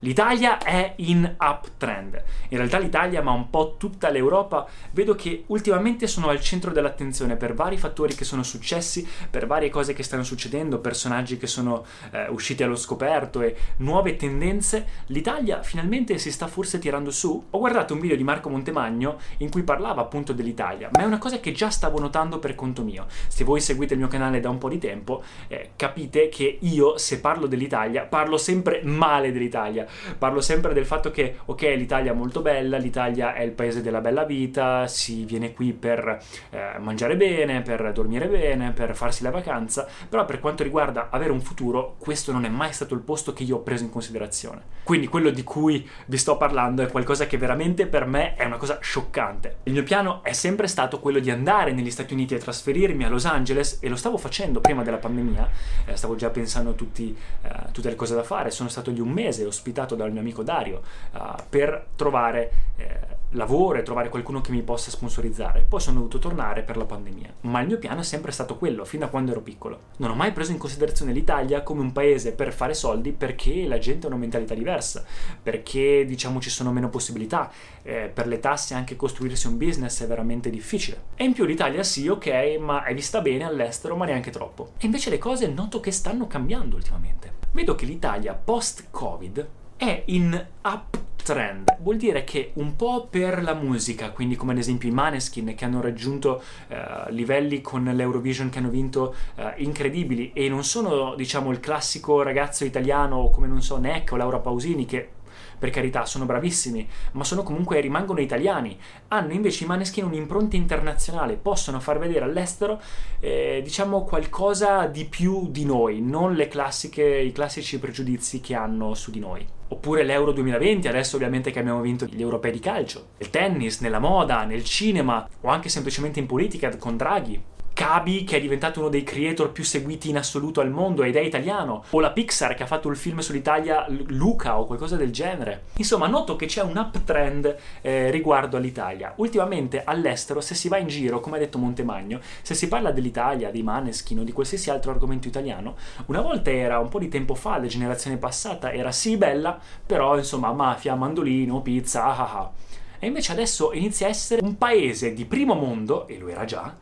L'Italia è in uptrend. In realtà l'Italia, ma un po' tutta l'Europa, vedo che ultimamente sono al centro dell'attenzione per vari fattori che sono successi, per varie cose che stanno succedendo, personaggi che sono eh, usciti allo scoperto e nuove tendenze. L'Italia finalmente si sta forse tirando su. Ho guardato un video di Marco Montemagno in cui parlava appunto dell'Italia, ma è una cosa che già stavo notando per conto mio. Se voi seguite il mio canale da un po' di tempo, eh, capite che io, se parlo dell'Italia, parlo sempre male dell'Italia Parlo sempre del fatto che, ok, l'Italia è molto bella, l'Italia è il paese della bella vita, si viene qui per eh, mangiare bene, per dormire bene, per farsi la vacanza, però per quanto riguarda avere un futuro, questo non è mai stato il posto che io ho preso in considerazione. Quindi quello di cui vi sto parlando è qualcosa che veramente per me è una cosa scioccante. Il mio piano è sempre stato quello di andare negli Stati Uniti e trasferirmi a Los Angeles e lo stavo facendo prima della pandemia, eh, stavo già pensando a tutti, eh, tutte le cose da fare, sono stato lì un mese ospitato dal mio amico Dario uh, per trovare eh, lavoro e trovare qualcuno che mi possa sponsorizzare. Poi sono dovuto tornare per la pandemia. Ma il mio piano è sempre stato quello, fin da quando ero piccolo. Non ho mai preso in considerazione l'Italia come un paese per fare soldi perché la gente ha una mentalità diversa, perché diciamo ci sono meno possibilità, eh, per le tasse anche costruirsi un business è veramente difficile. E in più l'Italia sì, ok, ma è vista bene all'estero, ma neanche troppo. E invece le cose noto che stanno cambiando ultimamente. Vedo che l'Italia post-Covid è in uptrend. Vuol dire che un po' per la musica, quindi come ad esempio i Maneskin che hanno raggiunto uh, livelli con l'Eurovision che hanno vinto uh, incredibili e non sono diciamo il classico ragazzo italiano come non so Neck o Laura Pausini che per carità, sono bravissimi, ma sono comunque rimangono italiani. Hanno invece i Maneskin un'impronta internazionale, possono far vedere all'estero, eh, diciamo, qualcosa di più di noi, non i classici pregiudizi che hanno su di noi. Oppure l'Euro 2020, adesso ovviamente che abbiamo vinto gli europei di calcio, il tennis, nella moda, nel cinema o anche semplicemente in politica con Draghi. Kabi, che è diventato uno dei creator più seguiti in assoluto al mondo ed è italiano, o la Pixar che ha fatto il film sull'Italia Luca o qualcosa del genere. Insomma, noto che c'è un uptrend eh, riguardo all'Italia. Ultimamente all'estero, se si va in giro, come ha detto Montemagno, se si parla dell'Italia, dei Maneskin o di qualsiasi altro argomento italiano, una volta era un po' di tempo fa, la generazione passata, era sì bella, però insomma mafia, mandolino, pizza, ah ah ah. E invece adesso inizia a essere un paese di primo mondo, e lo era già,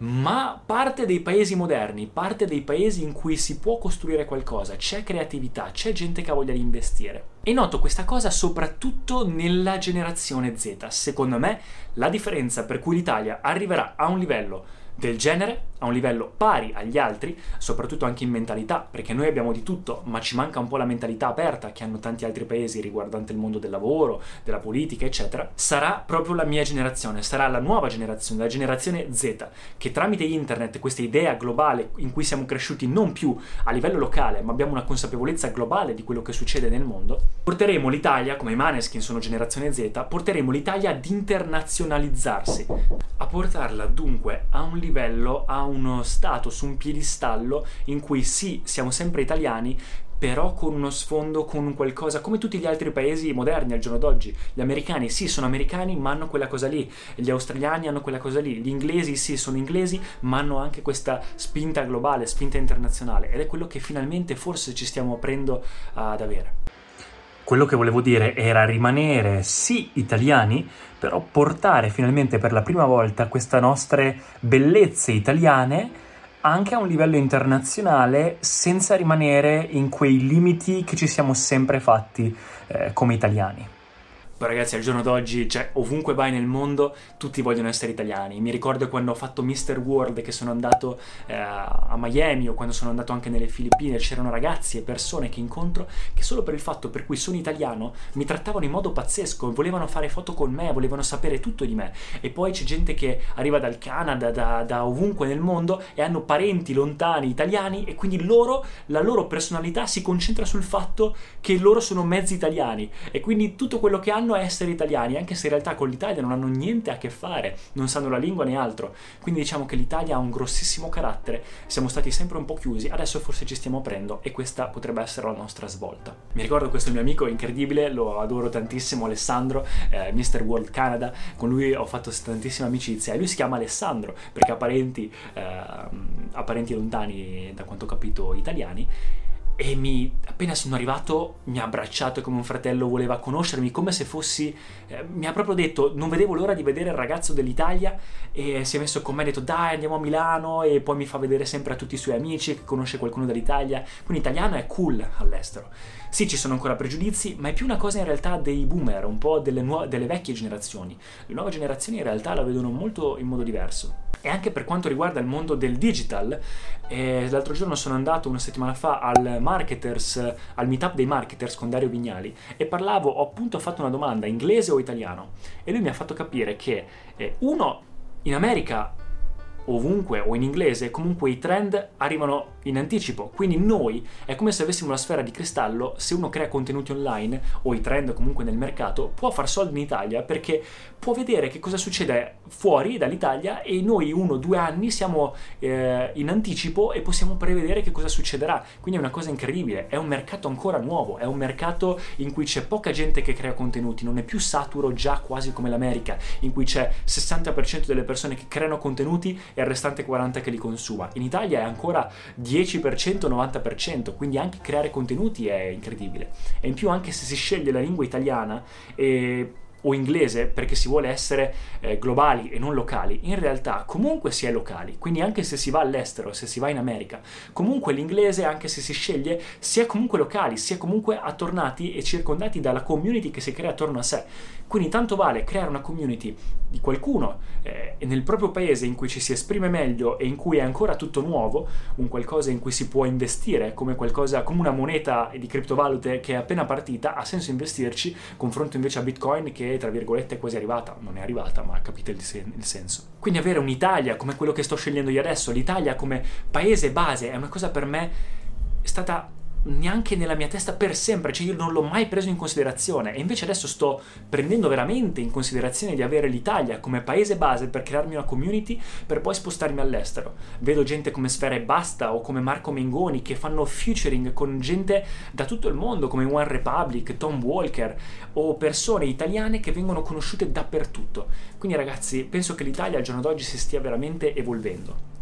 ma parte dei paesi moderni, parte dei paesi in cui si può costruire qualcosa, c'è creatività, c'è gente che ha voglia di investire. E noto questa cosa soprattutto nella generazione Z. Secondo me la differenza per cui l'Italia arriverà a un livello del genere a un livello pari agli altri, soprattutto anche in mentalità, perché noi abbiamo di tutto, ma ci manca un po' la mentalità aperta che hanno tanti altri paesi riguardante il mondo del lavoro, della politica, eccetera, sarà proprio la mia generazione, sarà la nuova generazione, la generazione Z, che tramite internet, questa idea globale in cui siamo cresciuti non più a livello locale, ma abbiamo una consapevolezza globale di quello che succede nel mondo, porteremo l'Italia, come i Maneskin sono generazione Z, porteremo l'Italia ad internazionalizzarsi, a portarla dunque a un livello livello, a uno stato, su un piedistallo in cui sì, siamo sempre italiani, però con uno sfondo, con qualcosa, come tutti gli altri paesi moderni al giorno d'oggi. Gli americani sì, sono americani, ma hanno quella cosa lì. Gli australiani hanno quella cosa lì. Gli inglesi sì, sono inglesi, ma hanno anche questa spinta globale, spinta internazionale. Ed è quello che finalmente forse ci stiamo aprendo ad avere. Quello che volevo dire era rimanere sì italiani, però portare finalmente per la prima volta queste nostre bellezze italiane anche a un livello internazionale senza rimanere in quei limiti che ci siamo sempre fatti eh, come italiani. Ragazzi, al giorno d'oggi, cioè, ovunque vai nel mondo, tutti vogliono essere italiani. Mi ricordo quando ho fatto Mr. World, che sono andato eh, a Miami o quando sono andato anche nelle Filippine, c'erano ragazzi e persone che incontro che solo per il fatto per cui sono italiano mi trattavano in modo pazzesco, volevano fare foto con me, volevano sapere tutto di me. E poi c'è gente che arriva dal Canada, da, da ovunque nel mondo e hanno parenti lontani italiani e quindi loro, la loro personalità si concentra sul fatto che loro sono mezzi italiani e quindi tutto quello che hanno a essere italiani, anche se in realtà con l'Italia non hanno niente a che fare, non sanno la lingua né altro. Quindi diciamo che l'Italia ha un grossissimo carattere, siamo stati sempre un po' chiusi, adesso forse ci stiamo aprendo e questa potrebbe essere la nostra svolta. Mi ricordo questo mio amico incredibile, lo adoro tantissimo, Alessandro, eh, Mr. World Canada, con lui ho fatto tantissima amicizia e lui si chiama Alessandro perché ha parenti, eh, ha parenti lontani, da quanto ho capito, italiani e mi, appena sono arrivato mi ha abbracciato come un fratello, voleva conoscermi come se fossi, eh, mi ha proprio detto, non vedevo l'ora di vedere il ragazzo dell'Italia e si è messo con me ha detto dai andiamo a Milano e poi mi fa vedere sempre a tutti i suoi amici che conosce qualcuno dell'Italia, quindi italiano è cool all'estero. Sì, ci sono ancora pregiudizi, ma è più una cosa in realtà dei boomer, un po' delle, nuove, delle vecchie generazioni. Le nuove generazioni in realtà la vedono molto in modo diverso. E anche per quanto riguarda il mondo del digital, eh, l'altro giorno sono andato una settimana fa al marketers, al meetup dei marketers con Dario Vignali e parlavo, ho appunto fatto una domanda inglese o italiano? E lui mi ha fatto capire che eh, uno in America ovunque o in inglese, comunque i trend arrivano in anticipo. Quindi noi è come se avessimo la sfera di cristallo, se uno crea contenuti online o i trend comunque nel mercato, può far soldi in Italia perché può vedere che cosa succede fuori dall'Italia e noi uno o due anni siamo eh, in anticipo e possiamo prevedere che cosa succederà. Quindi è una cosa incredibile, è un mercato ancora nuovo, è un mercato in cui c'è poca gente che crea contenuti, non è più saturo già quasi come l'America, in cui c'è 60% delle persone che creano contenuti e il restante 40% che li consuma. In Italia è ancora 10%, 90%, quindi anche creare contenuti è incredibile. E in più anche se si sceglie la lingua italiana e o inglese perché si vuole essere eh, globali e non locali, in realtà comunque si è locali, quindi anche se si va all'estero, se si va in America, comunque l'inglese, anche se si sceglie, si è comunque locali, si è comunque attornati e circondati dalla community che si crea attorno a sé. Quindi tanto vale creare una community di qualcuno eh, nel proprio paese in cui ci si esprime meglio e in cui è ancora tutto nuovo, un qualcosa in cui si può investire come qualcosa come una moneta di criptovalute che è appena partita, ha senso investirci confronto invece a Bitcoin che tra virgolette è quasi arrivata, non è arrivata, ma capite il, sen- il senso. Quindi avere un'Italia come quello che sto scegliendo io adesso, l'Italia come paese base è una cosa per me è stata neanche nella mia testa per sempre, cioè io non l'ho mai preso in considerazione e invece adesso sto prendendo veramente in considerazione di avere l'Italia come paese base per crearmi una community per poi spostarmi all'estero. Vedo gente come Sfera e Basta o come Marco Mengoni che fanno featuring con gente da tutto il mondo come One Republic, Tom Walker o persone italiane che vengono conosciute dappertutto. Quindi ragazzi, penso che l'Italia al giorno d'oggi si stia veramente evolvendo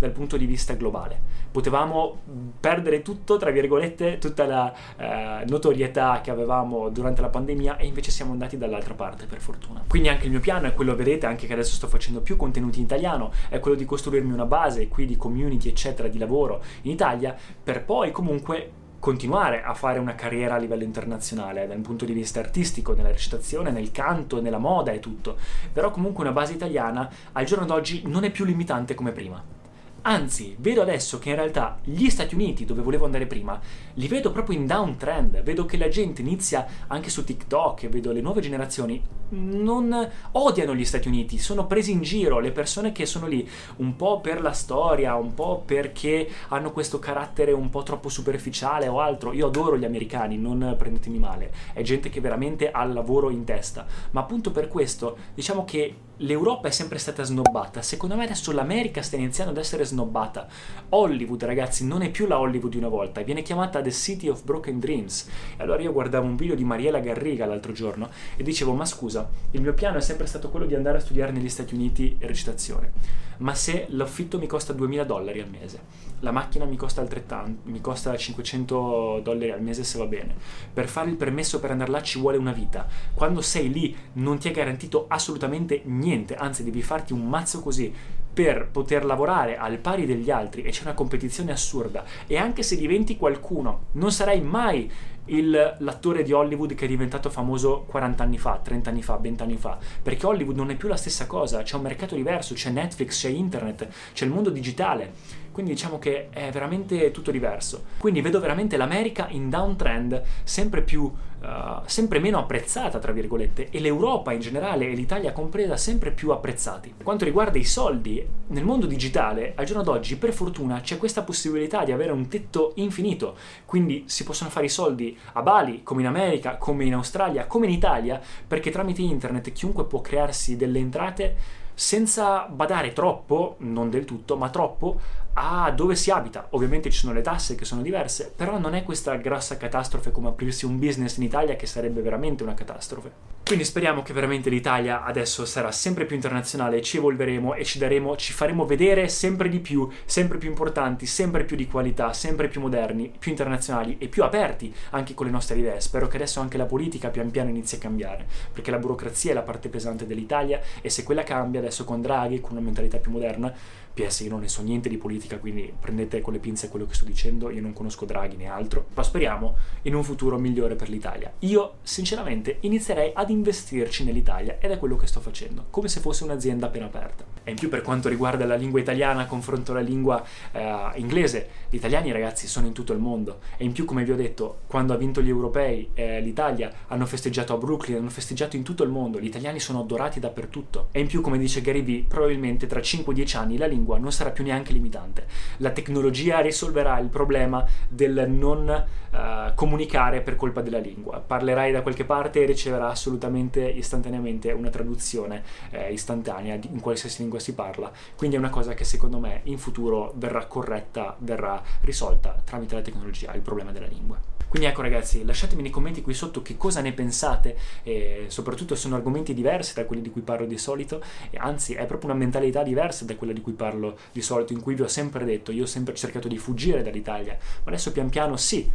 dal punto di vista globale. Potevamo perdere tutto, tra virgolette, tutta la eh, notorietà che avevamo durante la pandemia e invece siamo andati dall'altra parte, per fortuna. Quindi anche il mio piano è quello, vedete, anche che adesso sto facendo più contenuti in italiano, è quello di costruirmi una base qui di community, eccetera, di lavoro in Italia, per poi comunque continuare a fare una carriera a livello internazionale dal punto di vista artistico, nella recitazione, nel canto, nella moda e tutto. Però comunque una base italiana al giorno d'oggi non è più limitante come prima Anzi, vedo adesso che in realtà gli Stati Uniti, dove volevo andare prima, li vedo proprio in downtrend. Vedo che la gente inizia anche su TikTok, vedo le nuove generazioni non odiano gli Stati Uniti, sono presi in giro, le persone che sono lì un po' per la storia, un po' perché hanno questo carattere un po' troppo superficiale o altro. Io adoro gli americani, non prendetemi male, è gente che veramente ha il lavoro in testa, ma appunto per questo diciamo che l'Europa è sempre stata snobbata. Secondo me adesso l'America sta iniziando ad essere snobbata. Hollywood, ragazzi, non è più la Hollywood di una volta, viene chiamata The City of Broken Dreams. E allora io guardavo un video di Mariela Garriga l'altro giorno e dicevo: Ma scusa, il mio piano è sempre stato quello di andare a studiare negli Stati Uniti recitazione. Ma se l'affitto mi costa 2000 dollari al mese, la macchina mi costa altrettanto, mi costa 500 dollari al mese se va bene. Per fare il permesso per andare là ci vuole una vita. Quando sei lì non ti è garantito assolutamente niente, anzi devi farti un mazzo così per poter lavorare al pari degli altri e c'è una competizione assurda e anche se diventi qualcuno non sarai mai il, l'attore di Hollywood che è diventato famoso 40 anni fa, 30 anni fa, 20 anni fa, perché Hollywood non è più la stessa cosa, c'è un mercato diverso, c'è Netflix, c'è internet, c'è il mondo digitale. Quindi diciamo che è veramente tutto diverso. Quindi vedo veramente l'America in downtrend sempre più, uh, sempre meno apprezzata, tra virgolette, e l'Europa in generale e l'Italia compresa sempre più apprezzati. Per quanto riguarda i soldi, nel mondo digitale, al giorno d'oggi, per fortuna, c'è questa possibilità di avere un tetto infinito. Quindi si possono fare i soldi a Bali, come in America, come in Australia, come in Italia, perché tramite internet chiunque può crearsi delle entrate senza badare troppo, non del tutto, ma troppo a dove si abita. Ovviamente ci sono le tasse che sono diverse, però non è questa grossa catastrofe come aprirsi un business in Italia che sarebbe veramente una catastrofe. Quindi speriamo che veramente l'Italia adesso sarà sempre più internazionale, ci evolveremo e ci daremo, ci faremo vedere sempre di più, sempre più importanti, sempre più di qualità, sempre più moderni, più internazionali e più aperti anche con le nostre idee. Spero che adesso anche la politica pian piano inizi a cambiare, perché la burocrazia è la parte pesante dell'Italia e se quella cambia adesso con Draghi, con una mentalità più moderna, PS io non ne so niente di politica, quindi prendete con le pinze quello che sto dicendo, io non conosco Draghi né altro, ma speriamo in un futuro migliore per l'Italia. Io sinceramente inizierei ad investirci nell'Italia ed è quello che sto facendo, come se fosse un'azienda appena aperta. E in più per quanto riguarda la lingua italiana confronto alla lingua eh, inglese, gli italiani ragazzi sono in tutto il mondo e in più come vi ho detto, quando ha vinto gli europei eh, l'Italia hanno festeggiato a Brooklyn, hanno festeggiato in tutto il mondo, gli italiani sono adorati dappertutto. E in più come dice Gary Vee, probabilmente tra 5-10 anni la lingua non sarà più neanche limitante. La tecnologia risolverà il problema del non uh, comunicare per colpa della lingua. Parlerai da qualche parte e riceverà assolutamente istantaneamente una traduzione eh, istantanea in qualsiasi lingua si parla. Quindi è una cosa che secondo me in futuro verrà corretta, verrà risolta tramite la tecnologia, il problema della lingua. Quindi ecco ragazzi, lasciatemi nei commenti qui sotto che cosa ne pensate, e soprattutto sono argomenti diversi da quelli di cui parlo di solito, e anzi è proprio una mentalità diversa da quella di cui parlo di solito, in cui vi ho sempre detto, io ho sempre cercato di fuggire dall'Italia, ma adesso pian piano sì,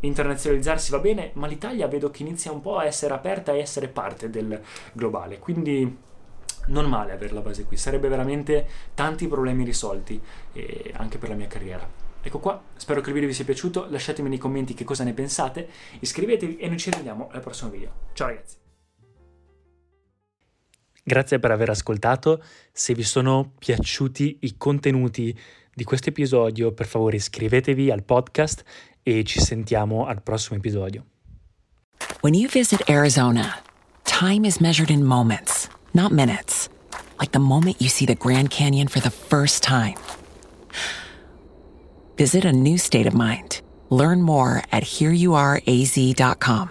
internazionalizzarsi va bene, ma l'Italia vedo che inizia un po' a essere aperta e essere parte del globale, quindi non male avere la base qui, sarebbe veramente tanti problemi risolti anche per la mia carriera. Ecco qua, spero che il video vi sia piaciuto, lasciatemi nei commenti che cosa ne pensate, iscrivetevi e noi ci vediamo al prossimo video. Ciao ragazzi! Grazie per aver ascoltato, se vi sono piaciuti i contenuti di questo episodio per favore iscrivetevi al podcast e ci sentiamo al prossimo episodio. When you visit Arizona, time is measured in moments, not minutes. Like the moment you see the Grand Canyon for the first time. Visit a new state of mind. Learn more at hereyouareaz.com.